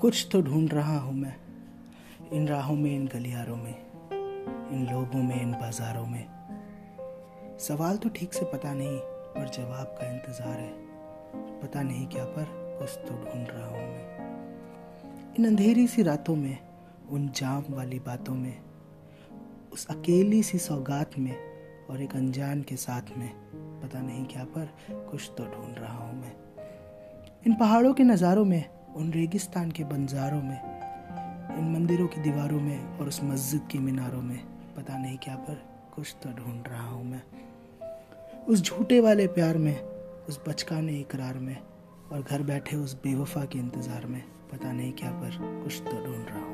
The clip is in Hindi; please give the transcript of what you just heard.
कुछ तो ढूंढ रहा हूँ मैं। इन राहों में, इन गलियारों में, इन लोगों में, इन बाजारों में। सवाल तो ठीक से पता नहीं, पर जवाब का इंतज़ार है। पता नहीं क्या पर कुछ तो ढूंढ रहा हूँ मैं। इन अंधेरी सी रातों में, उन जाम वाली बातों में, उस अकेली सी सौगात में और एक अनजान के साथ में, पता नहीं क्या पर कुछ तो ढूंढ रहा हूँ मैं। इन पहाड़ों के नज़ारों में उन रेगिस्तान के बंजारों में, इन मंदिरों की दीवारों में और उस मस्जिद की मीनारों में, पता नहीं क्या पर कुछ तो ढूंढ रहा हूँ मैं। उस झूठे वाले प्यार में, उस बचकाने इकरार में और घर बैठे उस बेवफा के इंतज़ार में, पता नहीं क्या पर कुछ तो ढूंढ रहा हूँ।